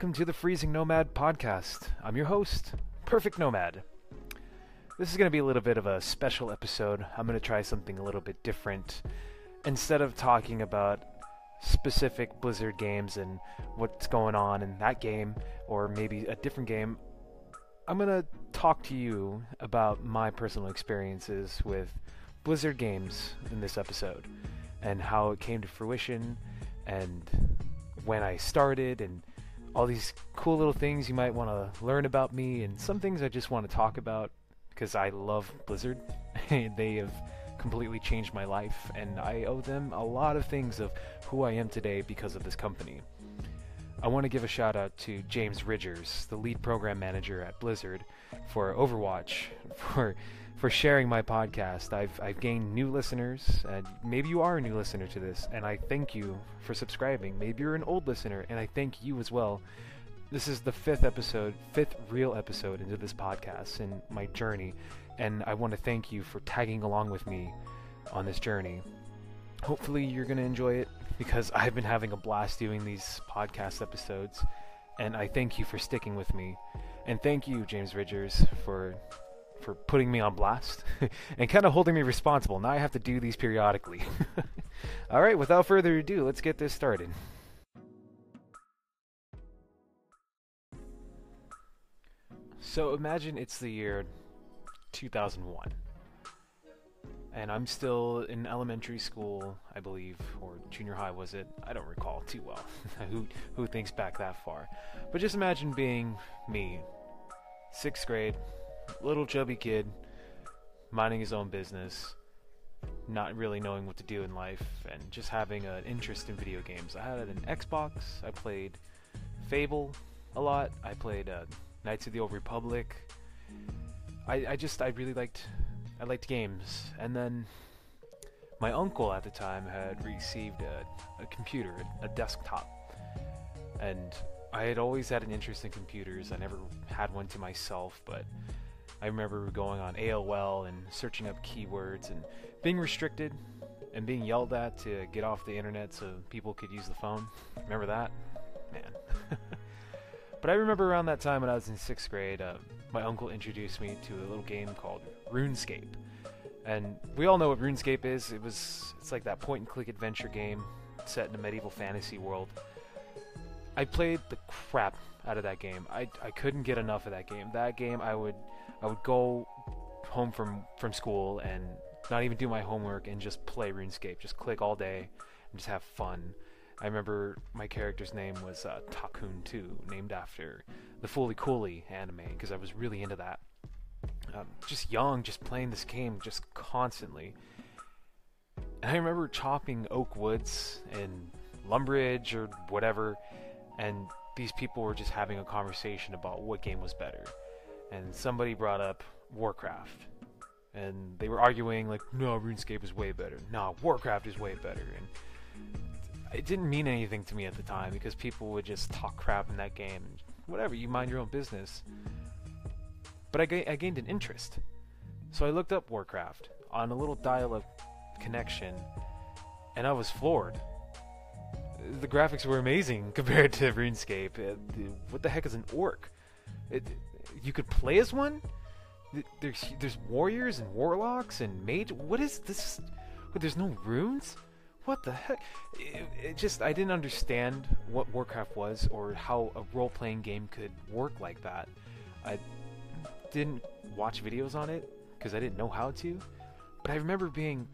Welcome to the Freezing Nomad podcast. I'm your host, Perfect Nomad. This is going to be a little bit of a special episode. I'm going to try something a little bit different. Instead of talking about specific Blizzard games and what's going on in that game, or maybe a different game, I'm going to talk to you about my personal experiences with Blizzard games in this episode and how it came to fruition and when I started and all these cool little things you might want to learn about me and some things I just want to talk about because I love Blizzard. they have completely changed my life and I owe them a lot of things of who I am today because of this company. I want to give a shout out to James Ridgers, the lead program manager at Blizzard, for Overwatch, for for sharing my podcast. I've I've gained new listeners, and maybe you are a new listener to this, and I thank you for subscribing. Maybe you're an old listener, and I thank you as well. This is the fifth episode, fifth real episode into this podcast and my journey, and I want to thank you for tagging along with me on this journey. Hopefully, you're going to enjoy it because I've been having a blast doing these podcast episodes, and I thank you for sticking with me. And thank you, James Ridgers, for for putting me on blast and kind of holding me responsible. Now I have to do these periodically. All right, without further ado, let's get this started. So imagine it's the year 2001 and I'm still in elementary school, I believe, or junior high was it? I don't recall too well. who who thinks back that far? But just imagine being me, sixth grade, little chubby kid, minding his own business, not really knowing what to do in life, and just having an interest in video games. I had an Xbox. I played Fable a lot. I played uh, Knights of the Old Republic. I, I just I really liked I liked games. And then my uncle at the time had received a, a computer, a, a desktop. And I had always had an interest in computers. I never had one to myself, but I remember going on AOL and searching up keywords and being restricted and being yelled at to get off the internet so people could use the phone. Remember that? Man. but I remember around that time when I was in sixth grade, uh, my uncle introduced me to a little game called RuneScape. And we all know what RuneScape is. It was it's like that point and click adventure game set in a medieval fantasy world. I played the crap out of that game. I, I couldn't get enough of that game. That game I would I would go home from from school and not even do my homework and just play RuneScape. Just click all day and just have fun. I remember my character's name was uh, Takun 2, named after the Fooly Cooly anime, because I was really into that. Um, just young, just playing this game just constantly. And I remember chopping oak woods in Lumbridge or whatever, and these people were just having a conversation about what game was better. And somebody brought up Warcraft. And they were arguing, like, no, RuneScape is way better. No, Warcraft is way better. And it didn't mean anything to me at the time because people would just talk crap in that game. Whatever, you mind your own business. But I gained an interest. So I looked up Warcraft on a little dial up connection, and I was floored. The graphics were amazing compared to RuneScape. Uh, what the heck is an orc? It, you could play as one? There's there's warriors and warlocks and mage. What is this? There's no runes? what the heck? It, it, just I didn't understand what Warcraft was or how a role-playing game could work like that. I didn't watch videos on it because I didn't know how to, but I remember being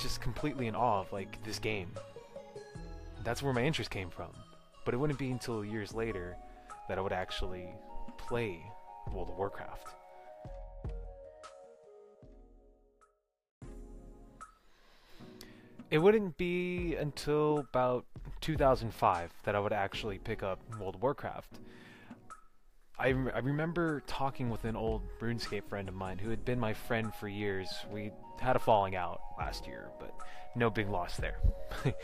just completely in awe of like this game. That's where my interest came from. But it wouldn't be until years later that I would actually play World of Warcraft. It wouldn't be until about 2005 that I would actually pick up World of Warcraft. I, I remember talking with an old RuneScape friend of mine who had been my friend for years. We had a falling out last year, but no big loss there.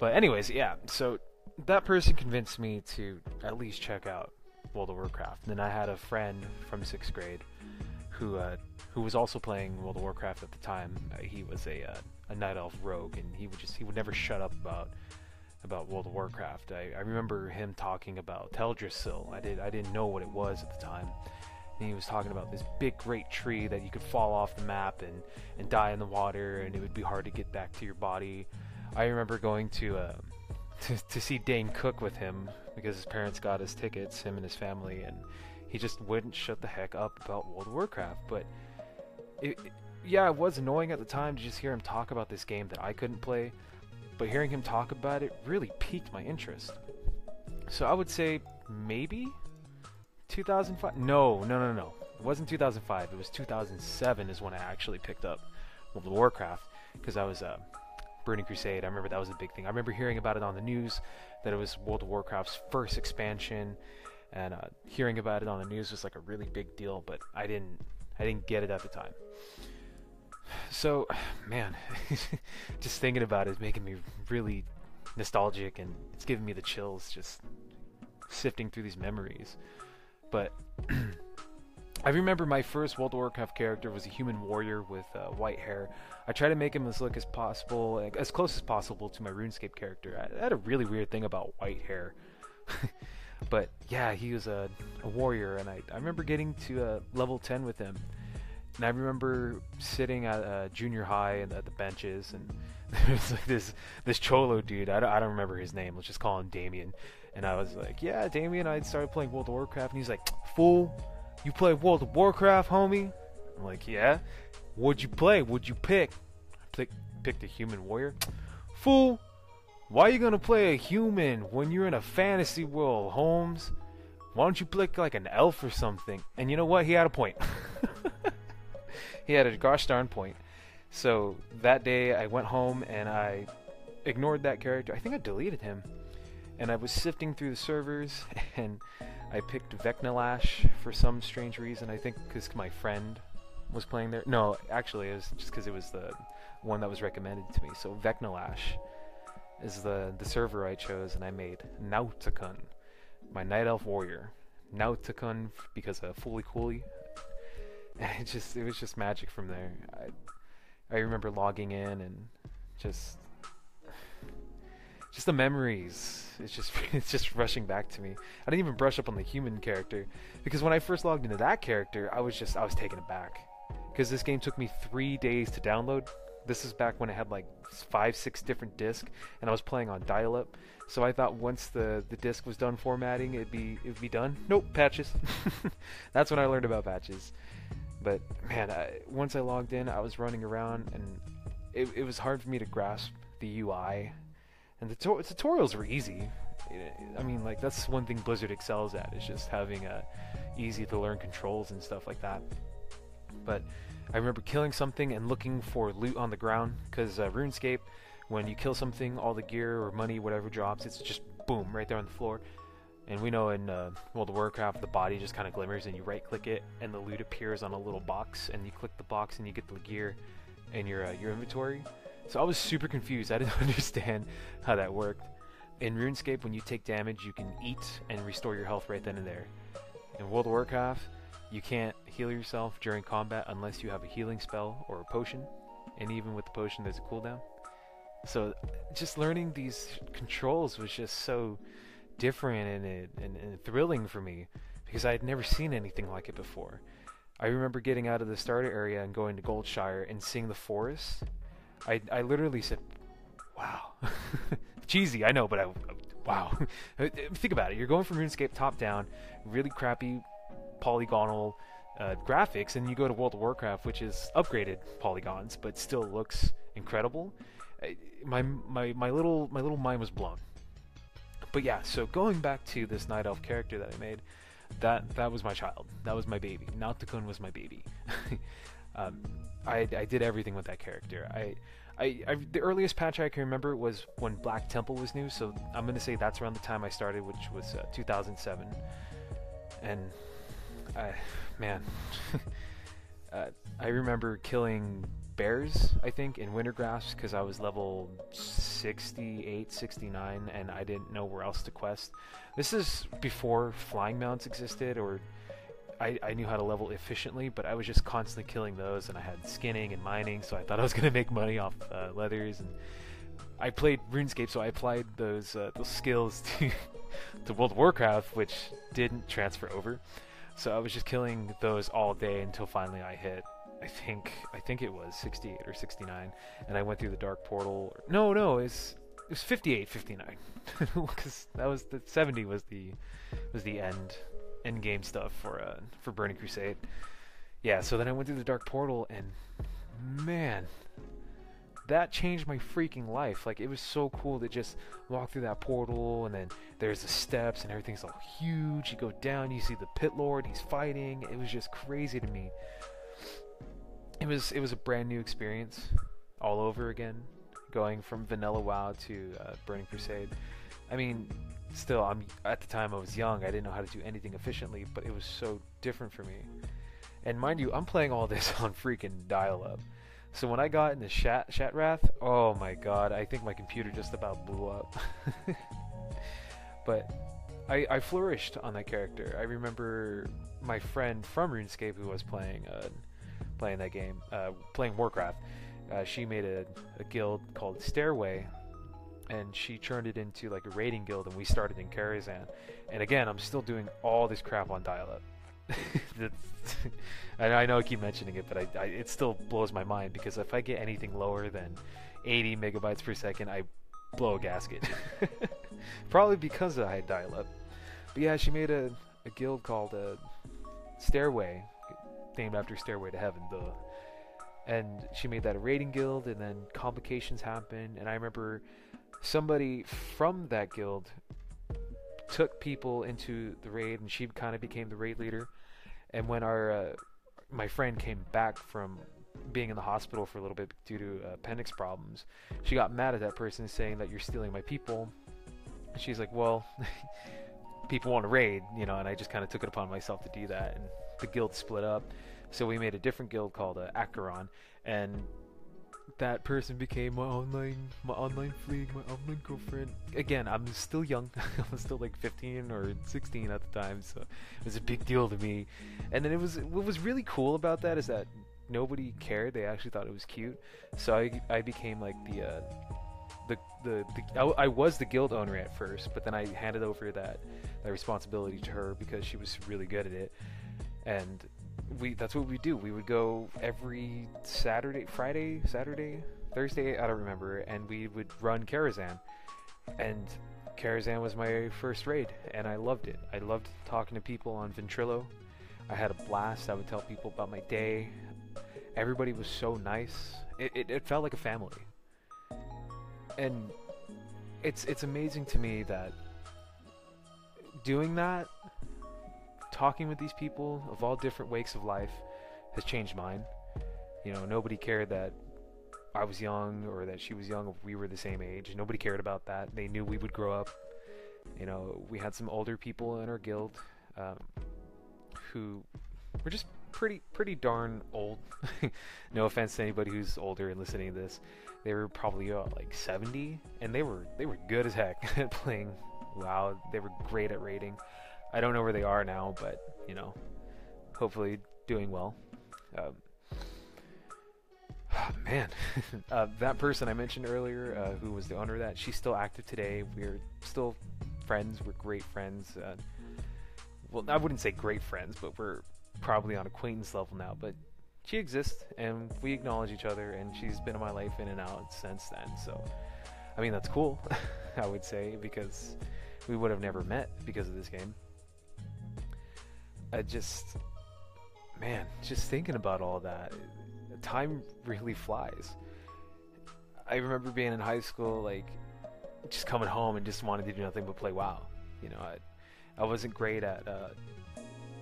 but anyways, yeah, so that person convinced me to at least check out World of Warcraft. And then I had a friend from sixth grade who uh, who was also playing World of Warcraft at the time. Uh, he was a uh, a night elf rogue, and he would just he would never shut up about about World of Warcraft. I, I remember him talking about Teldrassil. I did I didn't know what it was at the time. And he was talking about this big great tree that you could fall off the map and, and die in the water and it would be hard to get back to your body. I remember going to uh, to, to see Dane Cook with him because his parents got his tickets, him and his family, and he just wouldn't shut the heck up about World of Warcraft. But it, it, yeah, it was annoying at the time to just hear him talk about this game that I couldn't play, but hearing him talk about it really piqued my interest. So I would say maybe 2005. No, no, no, no. It wasn't 2005. It was 2007 is when I actually picked up World of Warcraft because I was uh, Burning Crusade. I remember that was a big thing. I remember hearing about it on the news that it was World of Warcraft's first expansion, and uh, hearing about it on the news was like a really big deal. But I didn't, I didn't get it at the time. So, man, just thinking about it is making me really nostalgic, and it's giving me the chills just sifting through these memories. But I remember my first World of Warcraft character was a human warrior with uh, white hair. I tried to make him as look as possible, as close as possible to my RuneScape character. I had a really weird thing about white hair. but yeah, he was a, a warrior, and I, I remember getting to uh, level 10 with him. And I remember sitting at uh, junior high and at the benches, and there was like this this cholo dude. I don't, I don't remember his name. Let's just call him Damien. And I was like, "Yeah, Damien." I started playing World of Warcraft, and he's like, "Fool, you play World of Warcraft, homie?" I'm like, "Yeah." What'd you play? What'd you pick? I picked a human warrior. Fool, why are you gonna play a human when you're in a fantasy world, Holmes? Why don't you pick like an elf or something? And you know what? He had a point. he had a gosh darn point. So that day I went home and I ignored that character. I think I deleted him. And I was sifting through the servers and I picked Vecna for some strange reason. I think because my friend was playing there. No, actually, it was just because it was the one that was recommended to me. So Vecna is the the server I chose, and I made Nauticon, my night elf warrior. Nauticon because of Fooly Cooly. it just it was just magic from there. I I remember logging in and just just the memories. It's just it's just rushing back to me. I didn't even brush up on the human character because when I first logged into that character, I was just I was taken aback because this game took me three days to download. This is back when it had like five, six different discs, and I was playing on dial-up. So I thought once the the disc was done formatting, it'd be it'd be done. Nope, patches. That's when I learned about patches. But man, I, once I logged in, I was running around, and it, it was hard for me to grasp the UI. And the to- tutorials were easy. I mean, like that's one thing Blizzard excels at is just having a easy to learn controls and stuff like that. But I remember killing something and looking for loot on the ground because uh, RuneScape, when you kill something, all the gear or money, whatever drops, it's just boom right there on the floor. And we know in uh, World of Warcraft, the body just kind of glimmers, and you right-click it, and the loot appears on a little box, and you click the box, and you get the gear in your uh, your inventory. So I was super confused. I didn't understand how that worked. In RuneScape, when you take damage, you can eat and restore your health right then and there. In World of Warcraft, you can't heal yourself during combat unless you have a healing spell or a potion, and even with the potion, there's a cooldown. So just learning these controls was just so different and, and, and thrilling for me because I had never seen anything like it before. I remember getting out of the starter area and going to Goldshire and seeing the forest. I, I literally said, wow. Cheesy, I know, but I, wow. Think about it. You're going from RuneScape top down, really crappy polygonal uh, graphics, and you go to World of Warcraft, which is upgraded polygons, but still looks incredible. My my my little my little mind was blown. But yeah, so going back to this night elf character that I made, that that was my child. That was my baby. Nauticon was my baby. um, I I did everything with that character. I, I, I, the earliest patch I can remember was when Black Temple was new, so I'm gonna say that's around the time I started, which was uh, 2007. And I, man, uh, I remember killing bears, I think, in Wintergrasp because I was level 68, 69, and I didn't know where else to quest. This is before flying mounts existed, or I, I knew how to level efficiently, but I was just constantly killing those, and I had skinning and mining, so I thought I was going to make money off uh, leathers, and I played RuneScape, so I applied those uh, those skills to to World of Warcraft, which didn't transfer over. So I was just killing those all day until finally I hit. I think I think it was 68 or 69, and I went through the dark portal. No, no, it's it was 58, 59, because that was the 70 was the was the end end game stuff for uh for Burning Crusade. Yeah, so then I went through the dark portal, and man, that changed my freaking life. Like it was so cool to just walk through that portal and then there's the steps and everything's all huge. You go down, you see the pit lord, he's fighting. It was just crazy to me. It was it was a brand new experience all over again, going from vanilla WoW to uh, Burning Crusade. I mean, still I'm at the time I was young. I didn't know how to do anything efficiently, but it was so different for me. And mind you, I'm playing all this on freaking dial up. So when I got into Shat Shattrath, oh my god, I think my computer just about blew up. but I, I flourished on that character. I remember my friend from RuneScape who was playing uh, playing that game, uh, playing Warcraft. Uh, she made a, a guild called Stairway, and she turned it into like a raiding guild, and we started in Karazhan. And again, I'm still doing all this crap on dial-up. I know I keep mentioning it, but I, I, it still blows my mind because if I get anything lower than 80 megabytes per second, I blow a gasket. Probably because I had dial-up. But yeah, she made a, a guild called uh, Stairway, named after Stairway to Heaven, the and she made that a raiding guild, and then complications happened, and I remember somebody from that guild took people into the raid, and she kind of became the raid leader. And when our uh, my friend came back from being in the hospital for a little bit due to uh, appendix problems, she got mad at that person saying that you're stealing my people. And she's like, well, people want to raid, you know, and I just kind of took it upon myself to do that. And the guild split up. So we made a different guild called uh, Acheron, and that person became my online my online fleeing, my online girlfriend. Again, I'm still young. I was still like 15 or 16 at the time, so it was a big deal to me. And then it was what was really cool about that is that nobody cared. They actually thought it was cute. So I I became like the uh, the, the, the I, I, was the guild owner at first, but then I handed over that that responsibility to her because she was really good at it. And we that's what we do. We would go every Saturday, Friday, Saturday, Thursday, I don't remember, and we would run Karazhan. And Karazhan was my first raid, and I loved it. I loved talking to people on Ventrilo. I had a blast. I would tell people about my day. Everybody was so nice. It, it, it felt like a family. And it's it's amazing to me that doing that talking with these people of all different wakes of life has changed mine. You know, nobody cared that I was young or that she was young, we were the same age. Nobody cared about that. They knew we would grow up. You know, we had some older people in our guild um, who were just pretty pretty darn old. no offense to anybody who's older and listening to this. They were probably uh, like 70, and they were they were good as heck at playing WoW. They were great at raiding. I don't know where they are now, but you know, hopefully doing well. Um, oh, man, uh, that person I mentioned earlier, uh, who was the owner of that, she's still active today. We're still friends. We're great friends. Uh, well, I wouldn't say great friends, but we're probably on acquaintance level now. But she exists, and we acknowledge each other, and she's been in my life in and out since then. So, I mean, that's cool. I would say because we would have never met because of this game. I just, man, just thinking about all that, time really flies. I remember being in high school, like, just coming home and just wanted to do nothing but play WoW. You know, I, I wasn't great at uh,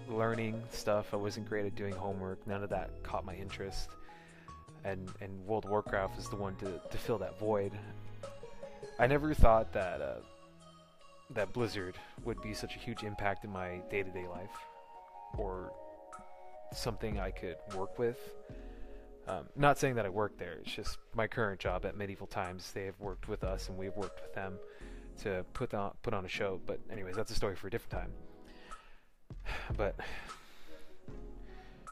learning stuff. I wasn't great at doing homework. None of that caught my interest. And and World of Warcraft is the one to, to fill that void. I never thought that uh, that Blizzard would be such a huge impact in my day-to-day life or something I could work with. Um, not saying that I work there. It's just my current job at Medieval Times. They have worked with us, and we've worked with them to put on put on a show. But anyways, that's a story for a different time. But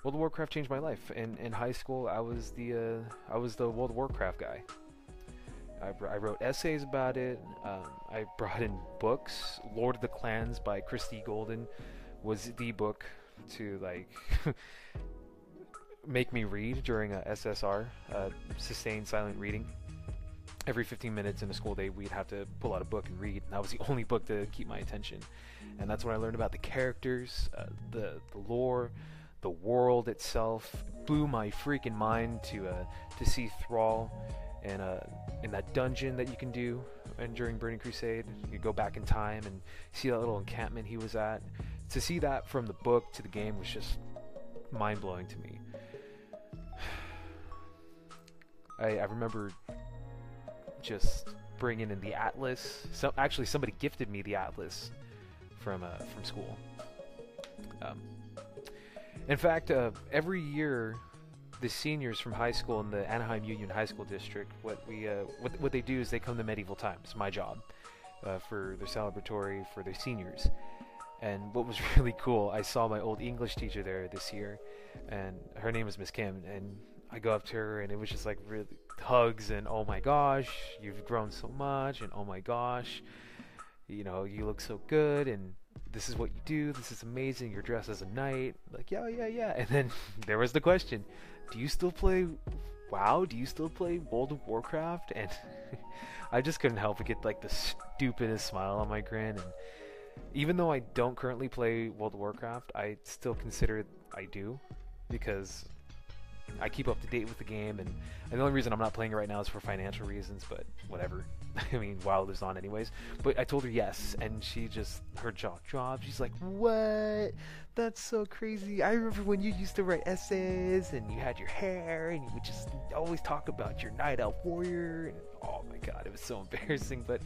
World of Warcraft changed my life. In in high school, I was the uh, I was the World of Warcraft guy. I, wrote essays about it. Um, I brought in books. Lord of the Clans by Christie Golden was the book to like make me read during a SSR, uh, sustained silent reading. Every 15 minutes in a school day, we'd have to pull out a book and read. And that was the only book to keep my attention. And that's when I learned about the characters, uh, the the lore, the world itself. Blew my freaking mind to uh, to see Thrall and uh, in that dungeon that you can do and during Burning Crusade. You go back in time and see that little encampment he was at. To see that from the book to the game was just mind blowing to me. I, I remember just bringing in the atlas. So actually, somebody gifted me the atlas from uh, from school. Um, in fact, uh, every year, the seniors from high school in the Anaheim Union High School District, what we uh, what what they do is they come to medieval times. My job uh, for their celebratory for their seniors. And what was really cool, I saw my old English teacher there this year, and her name was Miss Kim, and I go up to her, and it was just like really hugs and oh my gosh, you've grown so much, and oh my gosh, you know, you look so good, and this is what you do, this is amazing, you're dressed as a knight, like yeah, yeah, yeah, and then there was the question, do you still play WoW? Do you still play World of Warcraft? And I just couldn't help but get like the stupidest smile on my grin, and even though I don't currently play World of Warcraft, I still consider I do because I keep up to date with the game, and, and, the only reason I'm not playing it right now is for financial reasons. But whatever. I mean, WoW lives on anyways. But I told her yes, and she just her jaw dropped. She's like, "What? That's so crazy! I remember when you used to write essays, and you had your hair, and you would just always talk about your night elf warrior." And oh my god, it was so embarrassing, but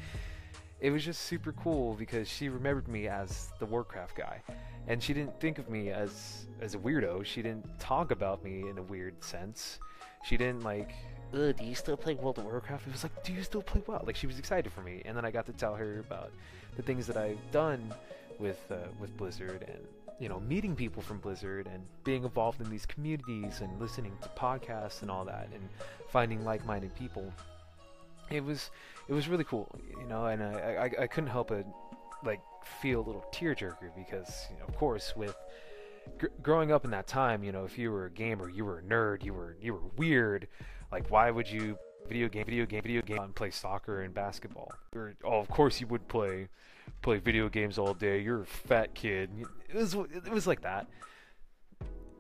it was just super cool because she remembered me as the Warcraft guy, and she didn't think of me as as a weirdo. She didn't talk about me in a weird sense. She didn't like, do you still play World of Warcraft? It was like, do you still play WoW? Like she was excited for me, and then I got to tell her about the things that I've done with uh, with Blizzard and you know meeting people from Blizzard and being involved in these communities and listening to podcasts and all that and finding like-minded people. It was it was really cool, you know, and I, I, I couldn't help but like feel a little tearjerker because, you know, of course, with gr- growing up in that time, you know, if you were a gamer, you were a nerd, you were you were weird. Like, why would you video game, video game, video game, and play soccer and basketball? Or, oh, of course you would play play video games all day. You're a fat kid. It was it was like that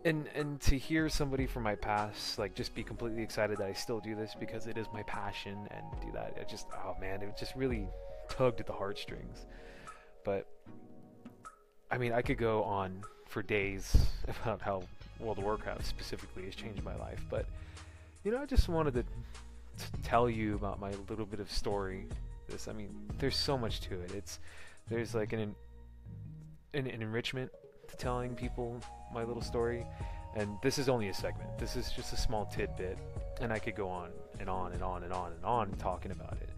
and and to hear somebody from my past like just be completely excited that I still do this because it is my passion and do that it just oh man it just really tugged at the heartstrings. But I mean I could go on for days about how World of Warcraft specifically has changed my life but you know I just wanted to, to tell you about my little bit of story. This I mean there's so much to it. It's there's like an an, an enrichment to telling people my little story. And this is only a segment. This is just a small tidbit, and I could go on and on and on and on and on talking about it.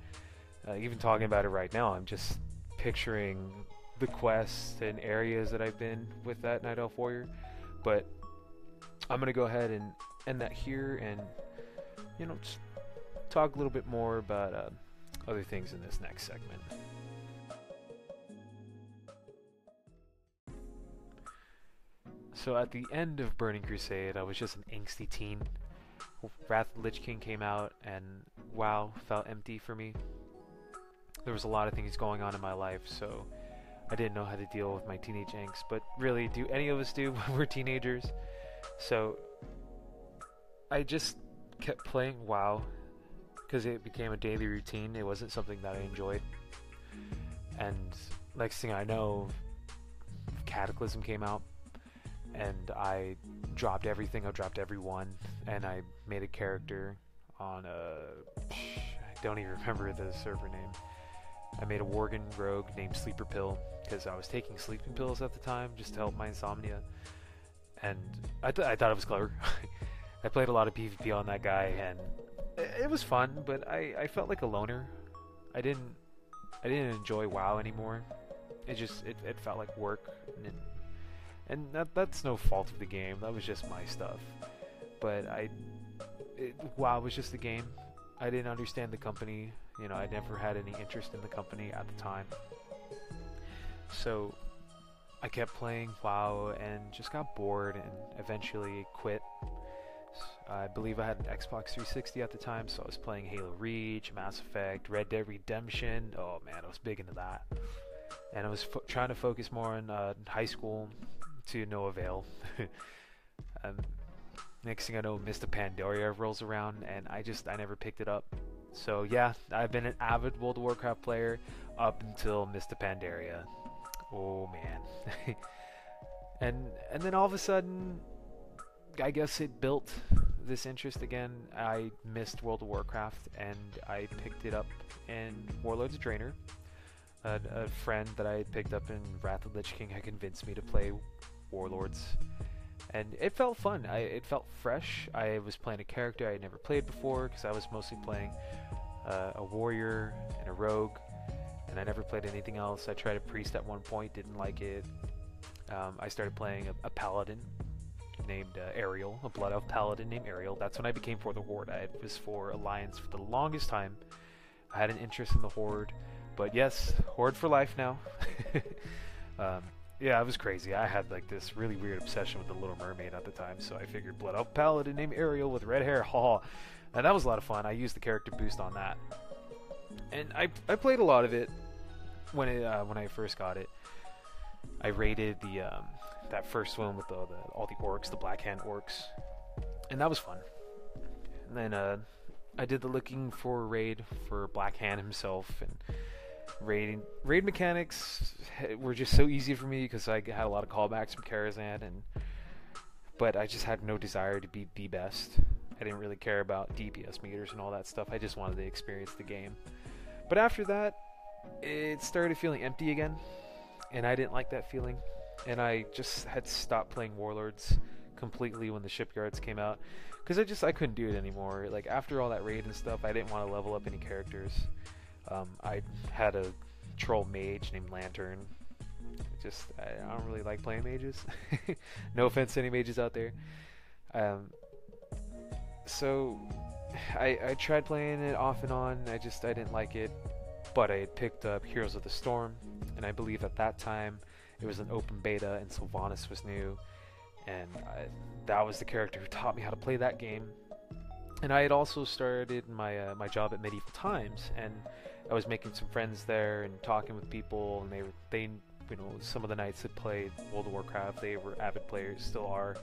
Uh, even talking about it right now, I'm just picturing the quests and areas that I've been with that Night Elf Warrior. But I'm gonna go ahead and end that here, and you know, just talk a little bit more about uh, other things in this next segment. So at the end of Burning Crusade, I was just an angsty teen. Wrath of Lich King came out, and WoW felt empty for me. There was a lot of things going on in my life, so I didn't know how to deal with my teenage angst. But really, do any of us do when we're teenagers? So I just kept playing WoW because it became a daily routine. It wasn't something that I enjoyed. And next thing I know, Cataclysm came out and I dropped everything. I dropped everyone, and I made a character on a. I don't even remember the server name. I made a Worgen rogue named Sleeper Pill because I was taking sleeping pills at the time just to help my insomnia, and I, th- I thought it was clever. I played a lot of PvP on that guy, and it, it was fun, but I, I felt like a loner. I didn't I didn't enjoy WoW anymore. It just it, it felt like work, and and that that's no fault of the game. That was just my stuff. But I, it, WoW was just a game, I didn't understand the company. You know, I never had any interest in the company at the time. So I kept playing WoW and just got bored and eventually quit. I believe I had an Xbox 360 at the time, so I was playing Halo Reach, Mass Effect, Red Dead Redemption. Oh man, I was big into that. And I was trying to focus more on uh, high school to no avail. um, next thing I know, Mists of Pandaria rolls around, and I just I never picked it up. So yeah, I've been an avid World of Warcraft player up until Mists of Pandaria. Oh man. and and then all of a sudden, I guess it built this interest again. I missed World of Warcraft, and I picked it up in Warlords of Draenor. A, a friend that I picked up in Wrath of Lich King had convinced me to play Warlords and it felt fun. I, it felt fresh. I was playing a character I had never played before because I was mostly playing uh, a warrior and a rogue, and I never played anything else. I tried a priest at one point, didn't like it. Um, I started playing a, a paladin named uh, Ariel, a Blood Elf paladin named Ariel. That's when I became for the Horde. I was for Alliance for the longest time. I had an interest in the Horde, but yes, Horde for life now. um, yeah, it was crazy. I had like this really weird obsession with the Little Mermaid at the time, so I figured Blood Elf Paladin named Ariel with red hair, ha! And that was a lot of fun. I used the character boost on that, and I I played a lot of it when it uh, when I first got it. I raided the um, that first one with the, the, all the orcs, the Black Hand orcs, and that was fun. And then uh, I did the looking for raid for Black Hand himself, and raiding raid mechanics eh, were just so easy for me because I had a lot of callbacks from Karazhan, and but I just had no desire to be the best. I didn't really care about DPS meters and all that stuff. I just wanted to experience the game. But after that, it started feeling empty again, and I didn't like that feeling. And I just had stopped playing Warlords completely when the shipyards came out because I just I couldn't do it anymore. Like after all that raid and stuff, I didn't want to level up any characters. Um, I had a troll mage named Lantern. Just I, don't really like playing mages. no offense to any mages out there. Um, so I, I tried playing it off and on. I just I didn't like it. But I had picked up Heroes of the Storm, and I believe at that time it was an open beta, and Sylvanas was new, and I, that was the character who taught me how to play that game. And I had also started my uh, my job at Medieval Times, and I was making some friends there and talking with people, and they were they you know some of the knights that played World of Warcraft, they were avid players, still are,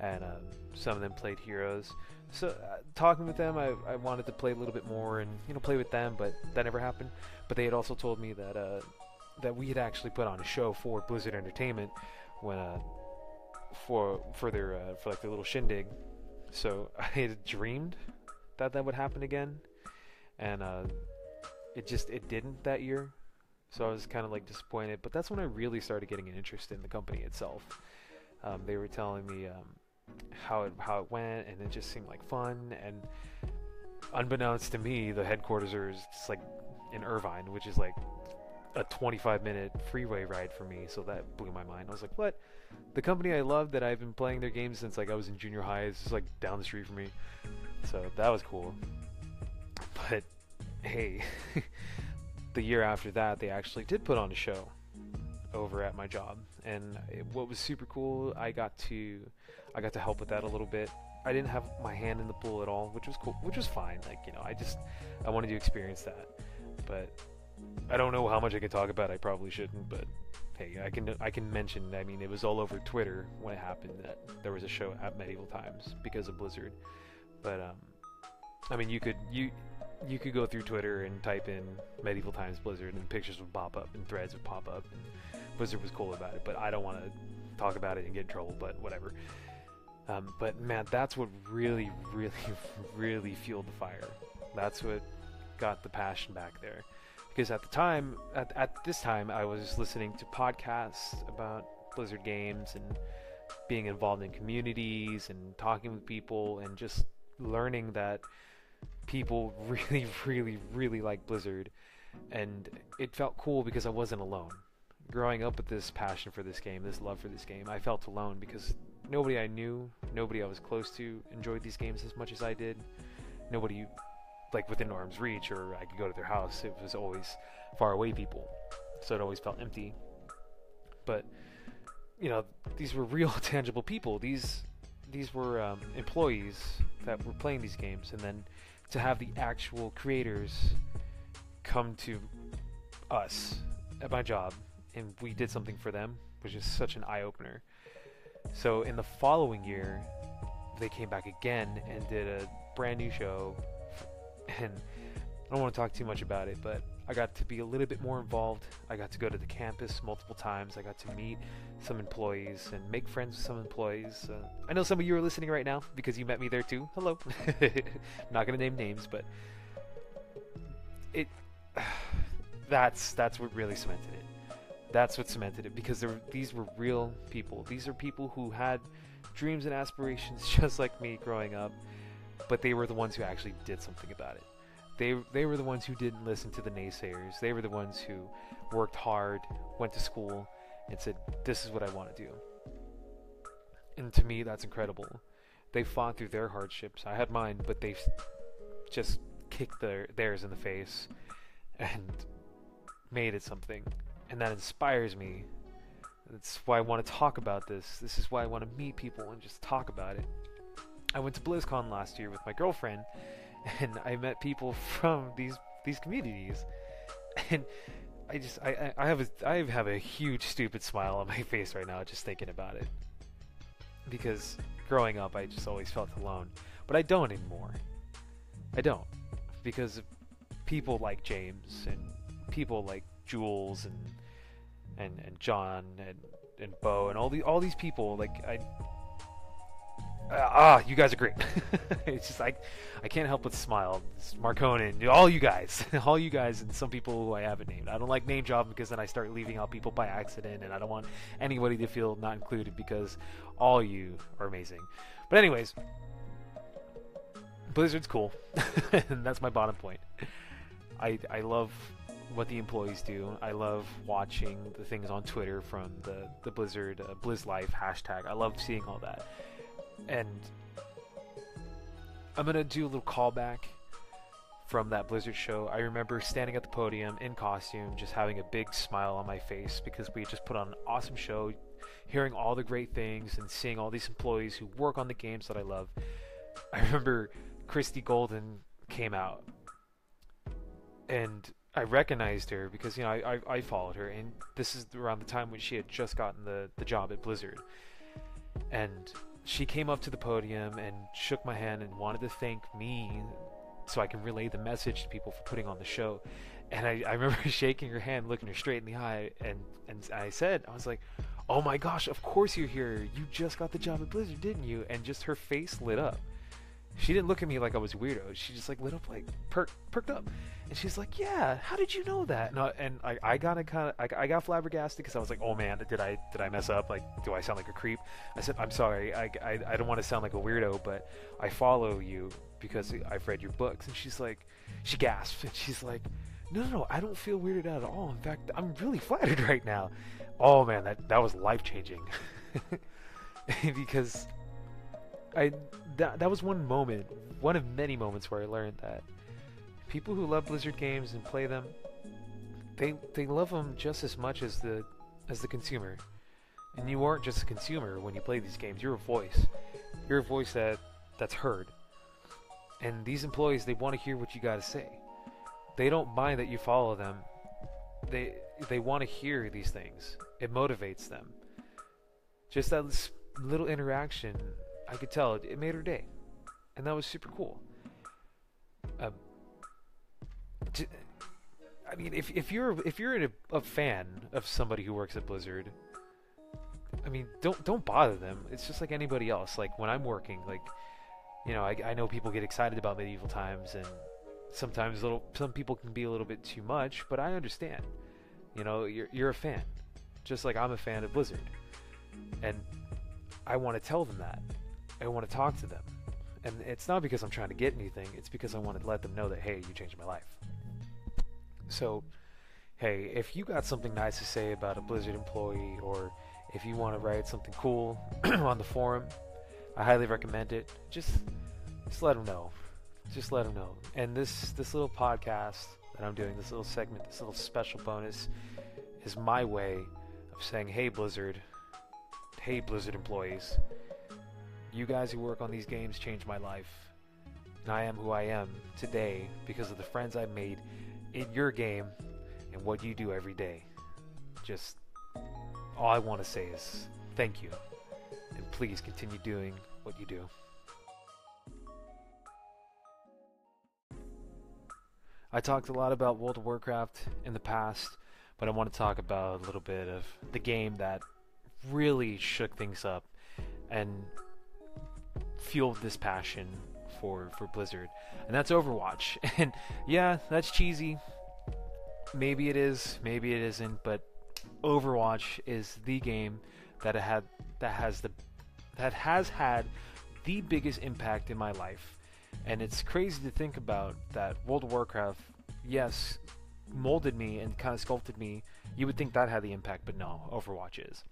and um, some of them played Heroes. So uh, talking with them, I, I wanted to play a little bit more and you know play with them, but that never happened. But they had also told me that uh, that we had actually put on a show for Blizzard Entertainment when uh, for for their uh, for like their little shindig. So I had dreamed that that would happen again, and uh, it just it didn't that year. So I was kind of like disappointed. But that's when I really started getting an interest in the company itself. Um, they were telling me um, how it how it went, and it just seemed like fun. And unbeknownst to me, the headquarters are just like in Irvine, which is like a 25 minute freeway ride for me. So that blew my mind. I was like, what? The company I love that I've been playing their games since like I was in junior high is just like down the street from me. So that was cool. But hey, the year after that, they actually did put on a show over at my job, and what was super cool, I got to, I got to help with that a little bit. I didn't have my hand in the pool at all, which was cool, which was fine. Like you know, I just, I wanted to experience that, but I don't know how much I can talk about. I probably shouldn't, but hey, I can I can mention. I mean, it was all over Twitter when it happened that there was a show at Medieval Times because of Blizzard. But um, I mean, you could you you could go through Twitter and type in medieval times Blizzard, and pictures would pop up, and threads would pop up. Blizzard was cool about it, but I don't want to talk about it and get in trouble. But whatever. Um, but man, that's what really, really, really fueled the fire. That's what got the passion back there. Because at the time, at, at this time, I was listening to podcasts about Blizzard games and being involved in communities and talking with people and just learning that people really, really, really like Blizzard, and it felt cool because I wasn't alone. Growing up with this passion for this game, this love for this game, I felt alone because nobody I knew, nobody I was close to enjoyed these games as much as I did. Nobody like within arm's reach, or I could go to their house. It was always far away people, so it always felt empty. But you know, these were real, tangible people. These these were um, employees that were playing these games, and then to have the actual creators come to us at my job, and we did something for them, which is such an eye opener. So in the following year, they came back again and did a brand new show, and I don't want to talk too much about it, but I got to be a little bit more involved. I got to go to the campus multiple times. I got to meet some employees and make friends with some employees. Uh, I know some of you are listening right now because you met me there too. Hello. not going to name names, but it that's that's what really cemented it. That's what cemented it because there, these were real people. These are people who had dreams and aspirations just like me growing up, but they were the ones who actually did something about it. They they were the ones who didn't listen to the naysayers. They were the ones who worked hard, went to school, and said, "This is what I want to do." And to me, that's incredible. They fought through their hardships. I had mine, but they just kicked their theirs in the face and made it something. And that inspires me. That's why I want to talk about this. This is why I want to meet people and just talk about it. I went to BlizzCon last year with my girlfriend, and I met people from these these communities, and I just I I have a I have a huge stupid smile on my face right now just thinking about it, because growing up I just always felt alone, but I don't anymore. I don't, because people like James and people like Jules and and and John and and Bo and all the all these people like I ah, you guys are great. it's just like I can't help but smile. It's Marconin, all you guys, all you guys, and some people who I haven't named. I don't like name dropping because then I start leaving out people by accident, and I don't want anybody to feel not included because all you are amazing. But anyways, Blizzard's cool, and that's my bottom point. I I love what the employees do. I love watching the things on Twitter from the the Blizzard uh, Blizz Life hashtag. I love seeing all that and I'm gonna do a little callback from that Blizzard show. I remember standing at the podium in costume, just having a big smile on my face because we just put on an awesome show, hearing all the great things and seeing all these employees who work on the games that I love. I remember Christie Golden came out, and I recognized her because you know I, I, I followed her, and this is around the time when she had just gotten the the job at Blizzard, and she came up to the podium and shook my hand and wanted to thank me so I can relay the message to people for putting on the show. And I, I remember shaking her hand, looking her straight in the eye, and, and I said, I was like, oh my gosh, of course you're here. You just got the job at Blizzard, didn't you? And just her face lit up she didn't look at me like I was weirdo. She just like lit up, like perked, perked up, and she's like, "Yeah, how did you know that?" And I, and I, I got kind of, I, I got flabbergasted because I was like, "Oh man, did I, did I mess up? Like, do I sound like a creep?" I said, "I'm sorry. I, I, I don't want to sound like a weirdo, but I follow you because I've read your books." And she's like, she gasped, and she's like, "No, no, no, I don't feel weirded out at all. In fact, I'm really flattered right now." Oh man, that that was life changing because I that that was one moment, one of many moments where I learned that people who love Blizzard games and play them, they they love them just as much as the as the consumer. And you aren't just a consumer when you play these games. You're a voice. You're a voice that that's heard. And these employees, they want to hear what you got to say. They don't mind that you follow them. They they want to hear these things. It motivates them. Just that little interaction I could tell it, it made her day, and that was super cool. Um, I mean, if if you're if you're a, a fan of somebody who works at Blizzard, I mean, don't don't bother them. It's just like anybody else. Like when I'm working, like you know, I, I know people get excited about medieval times, and sometimes little some people can be a little bit too much, but I understand. You know, you're you're a fan, just like I'm a fan of Blizzard, and I want to tell them that. I want to talk to them. And it's not because I'm trying to get anything, it's because I want to let them know that, hey, you changed my life. So, hey, if you got something nice to say about a Blizzard employee, or if you want to write something cool on the forum, I highly recommend it. Just, just let them know. just let them know. And this this little podcast that I'm doing, this little segment, this little special bonus, is my way of saying, "Hey Blizzard, hey Blizzard employees, you guys who work on these games changed my life, and I am who I am today because of the friends I've made in your game and what you do every day. Just all I want to say is thank you, and please continue doing what you do." I talked a lot about World of Warcraft in the past, but I want to talk about a little bit of the game that really shook things up and fueled this passion for for Blizzard, and that's Overwatch. And yeah, that's cheesy. Maybe it is, maybe it isn't, but Overwatch is the game that had that has the that has had the biggest impact in my life and it's crazy to think about that World of Warcraft, yes, molded me and kind of sculpted me. You would think that had the impact, but no, Overwatch is.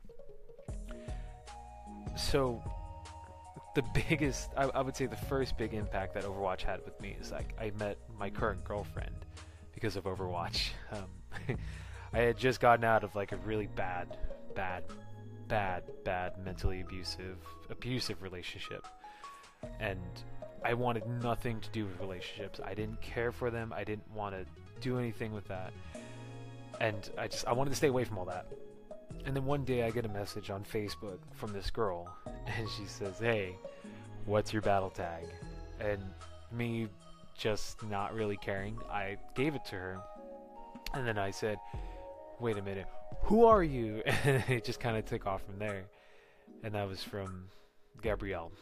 So, the biggest, I, I would say the first big impact that Overwatch had with me is like I met my current girlfriend because of Overwatch. Um, I had just gotten out of like a really bad, bad, bad, bad mentally abusive, abusive relationship. And I wanted nothing to do with relationships. I didn't care for them. I didn't want to do anything with that. And I just I wanted to stay away from all that. And then one day I get a message on Facebook from this girl and she says, "Hey, what's your battle tag?" And me just not really caring, I gave it to her. And then I said, "Wait a minute. Who are you?" And it just kind of took off from there. And that was from Gabrielle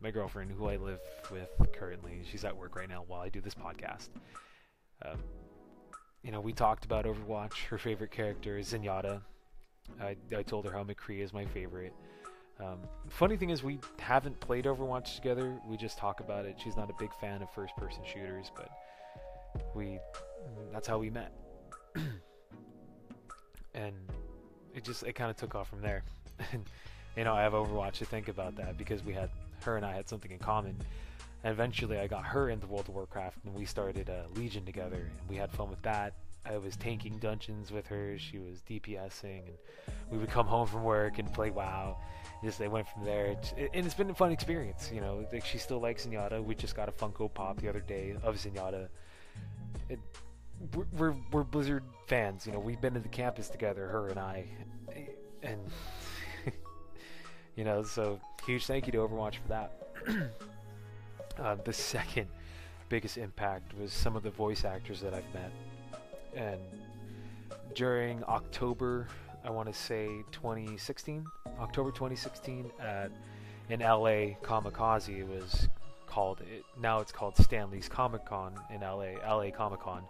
my girlfriend, who I live with currently. She's at work right now while I do this podcast. Um, you know, we talked about Overwatch. Her favorite character is Zenyatta. I, I told her how McCree is my favorite. Um, funny thing is, we haven't played Overwatch together. We just talk about it. She's not a big fan of first-person shooters, but we that's how we met. and it just it kind of took off from there. you know, I have Overwatch to think about that because we had her and I had something in common. And eventually I got her into World of Warcraft and we started a Legion together and we had fun with that. I was tanking dungeons with her, she was DPSing, and we would come home from work and play WoW. Just they went from there, and it's been a fun experience. You know, like she still likes Zenyatta. We just got a Funko Pop the other day of Zenyatta. It, we're, we're, we're Blizzard fans. You know, we've been to the campus together, her and I, and you know, so huge thank you to Overwatch for that. uh, the second biggest impact was some of the voice actors that I've met. And during October, I want to say 2016, October 2016, at in LA, Comikaze was called. It, now it's called Stan Lee's Comic Con in LA, LA Comic Con.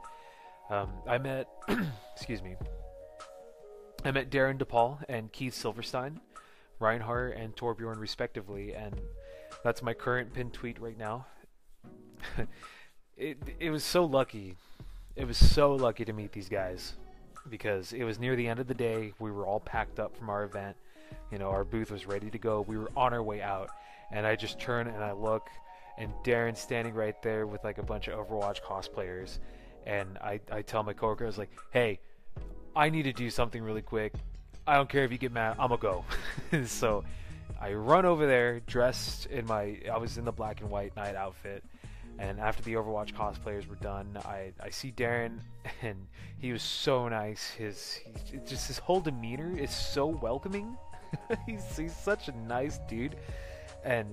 Um, I met, excuse me, I met Darin De Paul and Keith Silverstein. Reinhardt and Torbjorn respectively, and that's my current pin tweet right now. it it was so lucky. It was so lucky to meet these guys because it was near the end of the day. We were all packed up from our event. You know, our booth was ready to go. We were on our way out, and I just turn and I look, and Darin's standing right there with like a bunch of Overwatch cosplayers, and I I tell my coworker, I was like, hey. I need to do something really quick. I don't care if you get mad, I'm gonna go. so I run over there dressed in my I was in the black and white knight outfit. And after the Overwatch cosplayers were done, I, I see Darin, and he was so nice. His he, just his whole demeanor is so welcoming. he's he's such a nice dude, and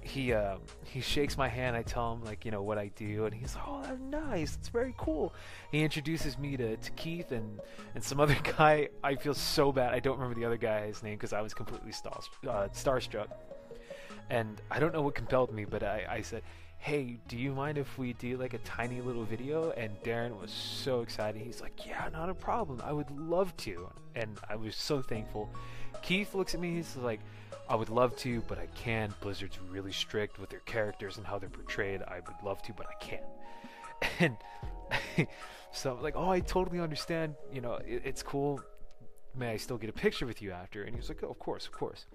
he uh, he shakes my hand. I tell him like you know what I do, and he's like, "Oh, that's nice. It's very cool." He introduces me to, to Keith and and some other guy. I feel so bad. I don't remember the other guy's name because I was completely star, uh, starstruck, and I don't know what compelled me, but I, I said, "Hey, do you mind if we do like a tiny little video?" And Darin was so excited. He's like, "Yeah, not a problem. I would love to." And I was so thankful. Keith looks at me. He's like I would love to, but I can't. Blizzard's really strict with their characters and how they're portrayed. I would love to, but I can't. And so I'm like, oh, I totally understand. You know, it, it's cool. May I still get a picture with you after? And he was like, oh, of course, of course.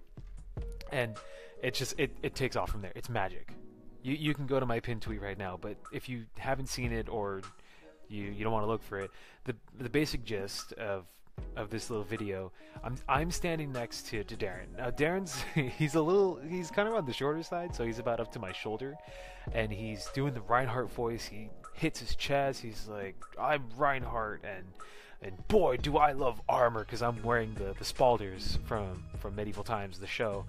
And it just it, it takes off from there. It's magic. You you can go to my pin tweet right now, but if you haven't seen it or you you don't want to look for it, the the basic gist of of this little video, I'm I'm standing next to, to Darin. Now Darin's he's a little he's kind of on the shorter side, so he's about up to my shoulder, and he's doing the Reinhardt voice. He hits his chest. He's like, "I'm Reinhardt," and and boy, do I love armor because I'm wearing the the Spaulders from from Medieval Times, the show.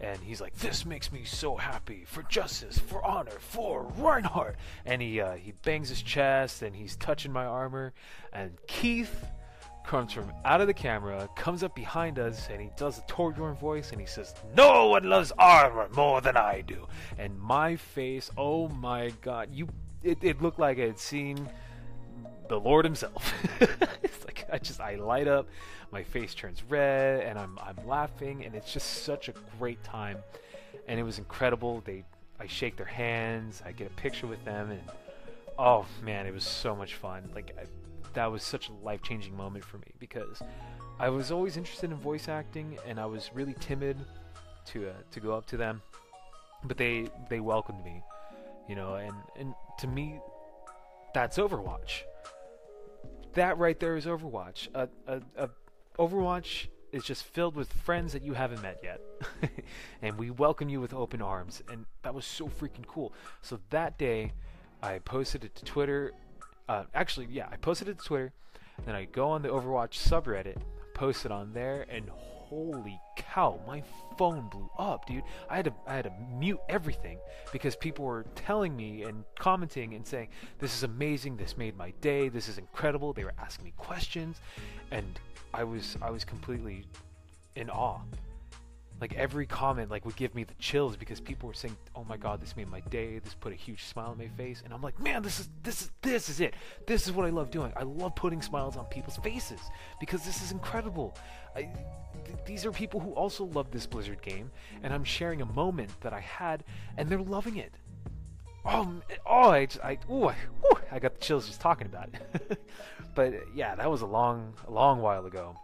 And he's like, "This makes me so happy for justice, for honor, for Reinhardt." And he uh, he bangs his chest and he's touching my armor. And Keith comes from out of the camera, comes up behind us, and he does a Torbjorn voice, and he says, "No one loves armor more than I do." And my face, oh my god, you, it, it looked like I had seen the Lord himself. it's like I just I light up, my face turns red, and I'm I'm laughing, and it's just such a great time, and it was incredible. They I shake their hands, I get a picture with them, and oh man, it was so much fun. Like I, that was such a life changing moment for me because I was always interested in voice acting, and I was really timid to uh, to go up to them, but they they welcomed me, you know, and and to me, that's Overwatch that right there is Overwatch. A, a, a Overwatch is just filled with friends that you haven't met yet, and we welcome you with open arms. And that was so freaking cool. So that day, I posted it to Twitter. Uh, actually, yeah, I posted it to Twitter. Then I go on the Overwatch subreddit, post it on there, and holy cow, my phone blew up, dude. I had to I had to mute everything because people were telling me and commenting and saying, "This is amazing. This made my day. This is incredible." They were asking me questions, and I was I was completely in awe. Like every comment like would give me the chills because people were saying oh my god this made my day. This put a huge smile on my face. And i'm like man this is this is this is it. This is what i love doing. I love putting smiles on people's faces because this is incredible. I, th- these are people who also love this blizzard game and i'm sharing a moment that i had and they're loving it oh oh i i ooh, I, I got the chills just talking about it but yeah that was a long a long while ago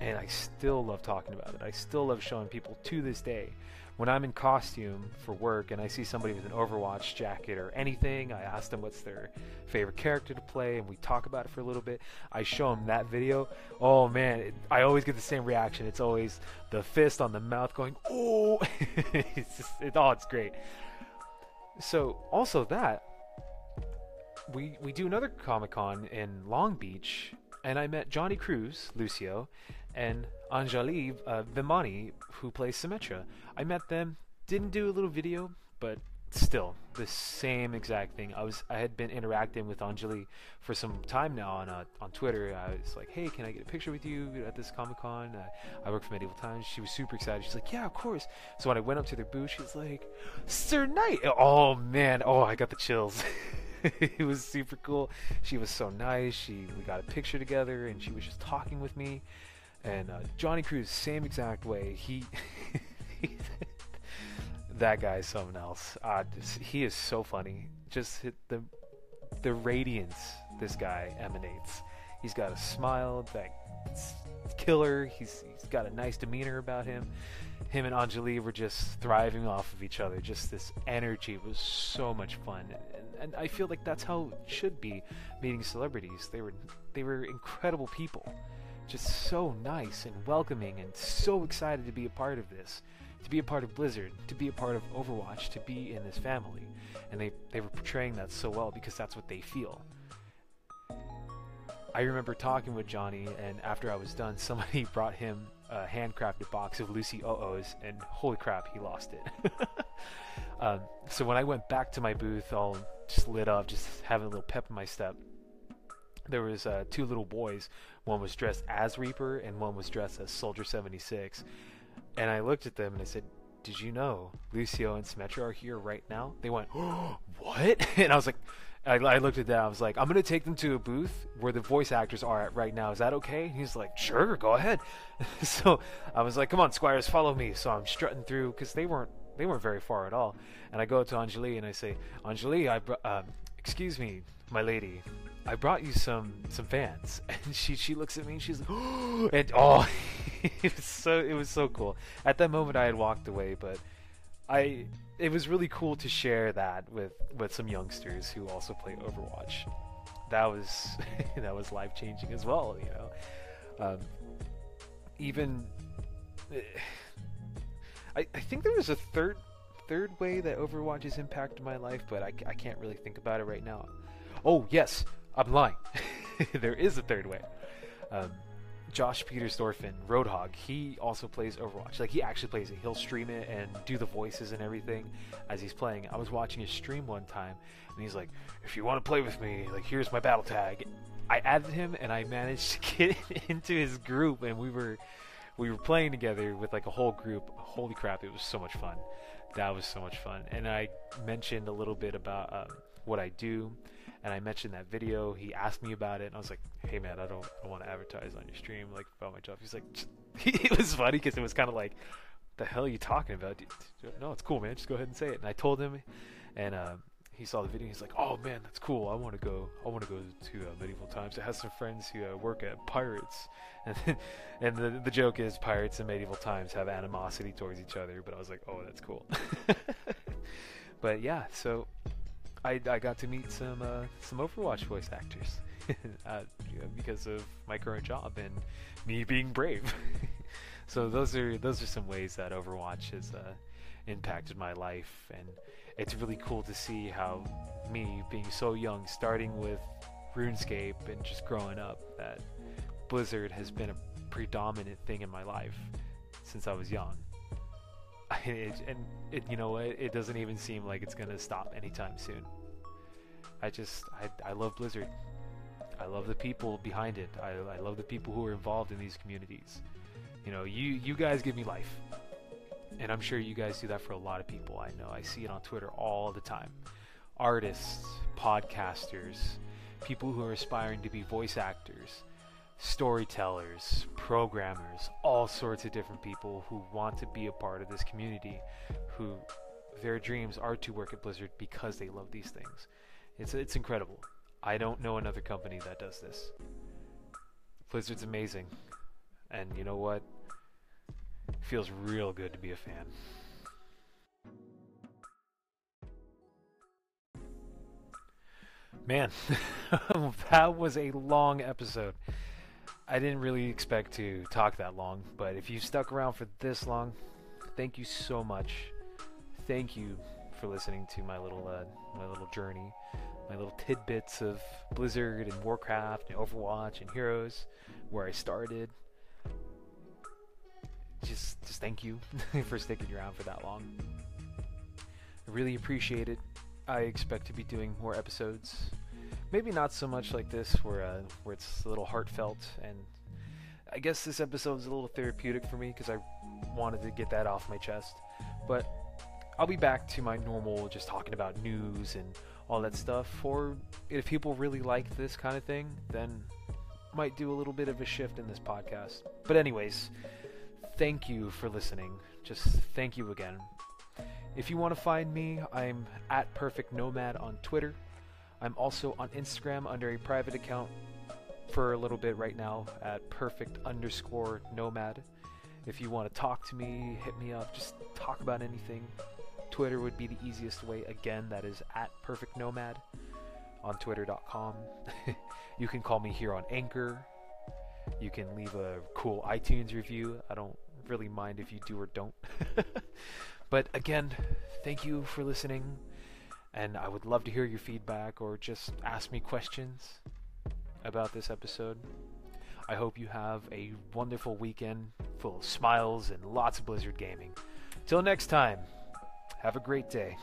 and I still love talking about it. I still love showing people to this day. When I'm in costume for work and I see somebody with an Overwatch jacket or anything, I ask them what's their favorite character to play and we talk about it for a little bit. I show them that video. Oh man, it, I always get the same reaction. It's always the fist on the mouth going, oh! it's just, it, oh, it's great. So, also that, we, we do another Comic Con in Long Beach and I met Jonny Cruz, Lucio, and Anjali uh, Bhimani, who plays Symmetra. I met them, didn't do a little video, but still the same exact thing. I was I had been interacting with Anjali for some time now on uh, on Twitter. I was like, "Hey, can I get a picture with you at this Comic Con?" Uh, I work for Medieval Times. She was super excited. She's like, "Yeah, of course." So when I went up to their booth, she's like, "Sir Knight!" Oh man, oh I got the chills. it was super cool. She was so nice. She we got a picture together, and she was just talking with me. And uh, Jonny Cruz, same exact way. He, that guy's something else. Uh, just, he is so funny. Just the the radiance this guy emanates. He's got a smile that's killer. He's he's got a nice demeanor about him. Him and Anjali were just thriving off of each other. Just this energy was so much fun, and, and I feel like that's how it should be meeting celebrities. They were they were incredible people just so nice and welcoming and so excited to be a part of this, to be a part of Blizzard, to be a part of Overwatch, to be in this family. And they, they were portraying that so well because that's what they feel. I remember talking with Jonny, and after I was done, somebody brought him a handcrafted box of Lucio-Ohs, and holy crap, he lost it. um, so when I went back to my booth, all just lit up, just having a little pep in my step, there was uh, two little boys. One was dressed as Reaper, and one was dressed as Soldier 76. And I looked at them and I said, "Did you know Lucio and Symmetra are here right now?" They went, oh, "What?" And I was like, I, I, looked at that. I was like, "I'm gonna take them to a booth where the voice actors are at right now. Is that okay?" And he's like, "Sure, go ahead." so I was like, "Come on, squires, follow me." So I'm strutting through because they weren't they weren't very far at all. And I go to Anjali and I say, "Anjali, I br- uh, excuse me, my lady." I brought you some some fans, and she she looks at me and she's like, oh, and oh, it was so it was so cool. At that moment, I had walked away, but I it was really cool to share that with with some youngsters who also play Overwatch. That was that was life changing as well. You know, um, even I I think there was a third third way that Overwatch has impacted my life, but I, I can't really think about it right now. Oh yes, I'm lying. there is a third way. Um, Josh Petersdorf Roadhog, he also plays Overwatch. Like he actually plays it. He'll stream it and do the voices and everything as he's playing. I was watching his stream one time and he's like, "If you want to play with me, like here's my battle tag." I added him and I managed to get into his group and we were we were playing together with like a whole group. Holy crap, it was so much fun. That was so much fun. And I mentioned a little bit about um, what I do and I mentioned that video. He asked me about it, and I was like, "Hey man, I don't, I want to advertise on your stream like about my job." He's like, it was funny because it was kind of like, "The hell are you talking about?" No, it's cool, man. Just go ahead and say it. And I told him, and uh, he saw the video. He's like, "Oh man, that's cool. I want to go. I want to go to uh, Medieval Times. I have some friends who uh, work at Pirates." And and the the joke is Pirates and Medieval Times have animosity towards each other. But I was like, "Oh, that's cool." but yeah, so I, I got to meet some uh, some Overwatch voice actors uh, because of my current job and me being brave. so those are those are some ways that Overwatch has uh, impacted my life, and it's really cool to see how me being so young, starting with RuneScape and just growing up, that Blizzard has been a predominant thing in my life since I was young. It, and it, you know, it, it doesn't even seem like it's gonna stop anytime soon. I just, I, I love Blizzard. I love the people behind it. I, I love the people who are involved in these communities. You know, you, you guys give me life. And I'm sure you guys do that for a lot of people. I know. I see it on Twitter all the time. Artists, podcasters, people who are aspiring to be voice actors, storytellers, programmers, all sorts of different people who want to be a part of this community, who their dreams are to work at Blizzard because they love these things. It's it's incredible. I don't know another company that does this. Blizzard's amazing. And you know what? It feels real good to be a fan. Man, that was a long episode. I didn't really expect to talk that long, but if you stuck around for this long, thank you so much. Thank you for listening to my little uh, my little journey, my little tidbits of Blizzard and Warcraft and Overwatch and Heroes, where I started. Just just thank you for sticking around for that long. I really appreciate it. I expect to be doing more episodes maybe not so much like this where uh, where it's a little heartfelt and I guess this episode is a little therapeutic for me because I wanted to get that off my chest. But I'll be back to my normal just talking about news and all that stuff. Or if people really like this kind of thing, then might do a little bit of a shift in this podcast. But anyways, thank you for listening. Just thank you again. If you want to find me, I'm at Perfect Nomad on Twitter. I'm also on Instagram under a private account for a little bit right now at perfect underscore nomad. If you want to talk to me, hit me up, just talk about anything. Twitter would be the easiest way. Again, that is at perfect nomad on twitter.com. you can call me here on Anchor. You can leave a cool iTunes review. I don't really mind if you do or don't. but again, thank you for listening and I would love to hear your feedback or just ask me questions about this episode. I hope you have a wonderful weekend full of smiles and lots of Blizzard gaming. Till next time, have a great day.